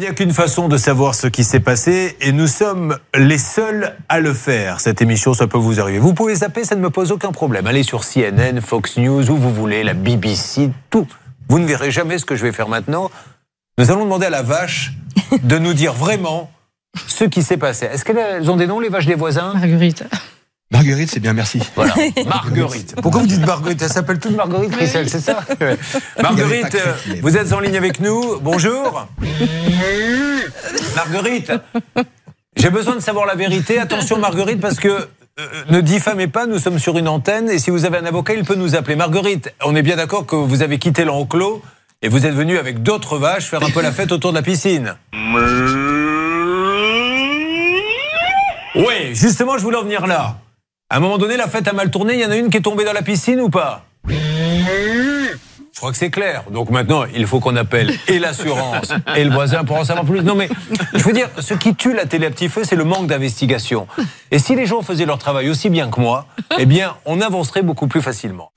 Il n'y a qu'une façon de savoir ce qui s'est passé et nous sommes les seuls à le faire. Cette émission, ça peut vous arriver. Vous pouvez zapper, ça ne me pose aucun problème. Allez sur CNN, Fox News, où vous voulez, la BBC, tout. Vous ne verrez jamais ce que je vais faire maintenant. Nous allons demander à la vache de nous dire vraiment ce qui s'est passé. Est-ce qu'elles ont des noms, les vaches des voisins? Marguerite. Marguerite, c'est bien, merci. Voilà, Marguerite. Pourquoi vous dites Marguerite? Elle s'appelle toute Marguerite Christelle, c'est ça? Marguerite, euh, vous êtes en ligne avec nous. Bonjour. Marguerite, j'ai besoin de savoir la vérité. Attention Marguerite, parce que euh, ne diffamez pas, nous sommes sur une antenne et si vous avez un avocat, il peut nous appeler. Marguerite, on est bien d'accord que vous avez quitté l'enclos et vous êtes venu avec d'autres vaches faire un peu la fête autour de la piscine. Oui, justement, je voulais en venir là. À un moment donné, la fête a mal tourné. Il y en a une qui est tombée dans la piscine ou pas? Je crois que c'est clair. Donc maintenant, il faut qu'on appelle et l'assurance et le voisin pour en savoir plus. Non mais, je veux dire, ce qui tue la télé à petit feu, c'est le manque d'investigation. Et si les gens faisaient leur travail aussi bien que moi, eh bien, on avancerait beaucoup plus facilement.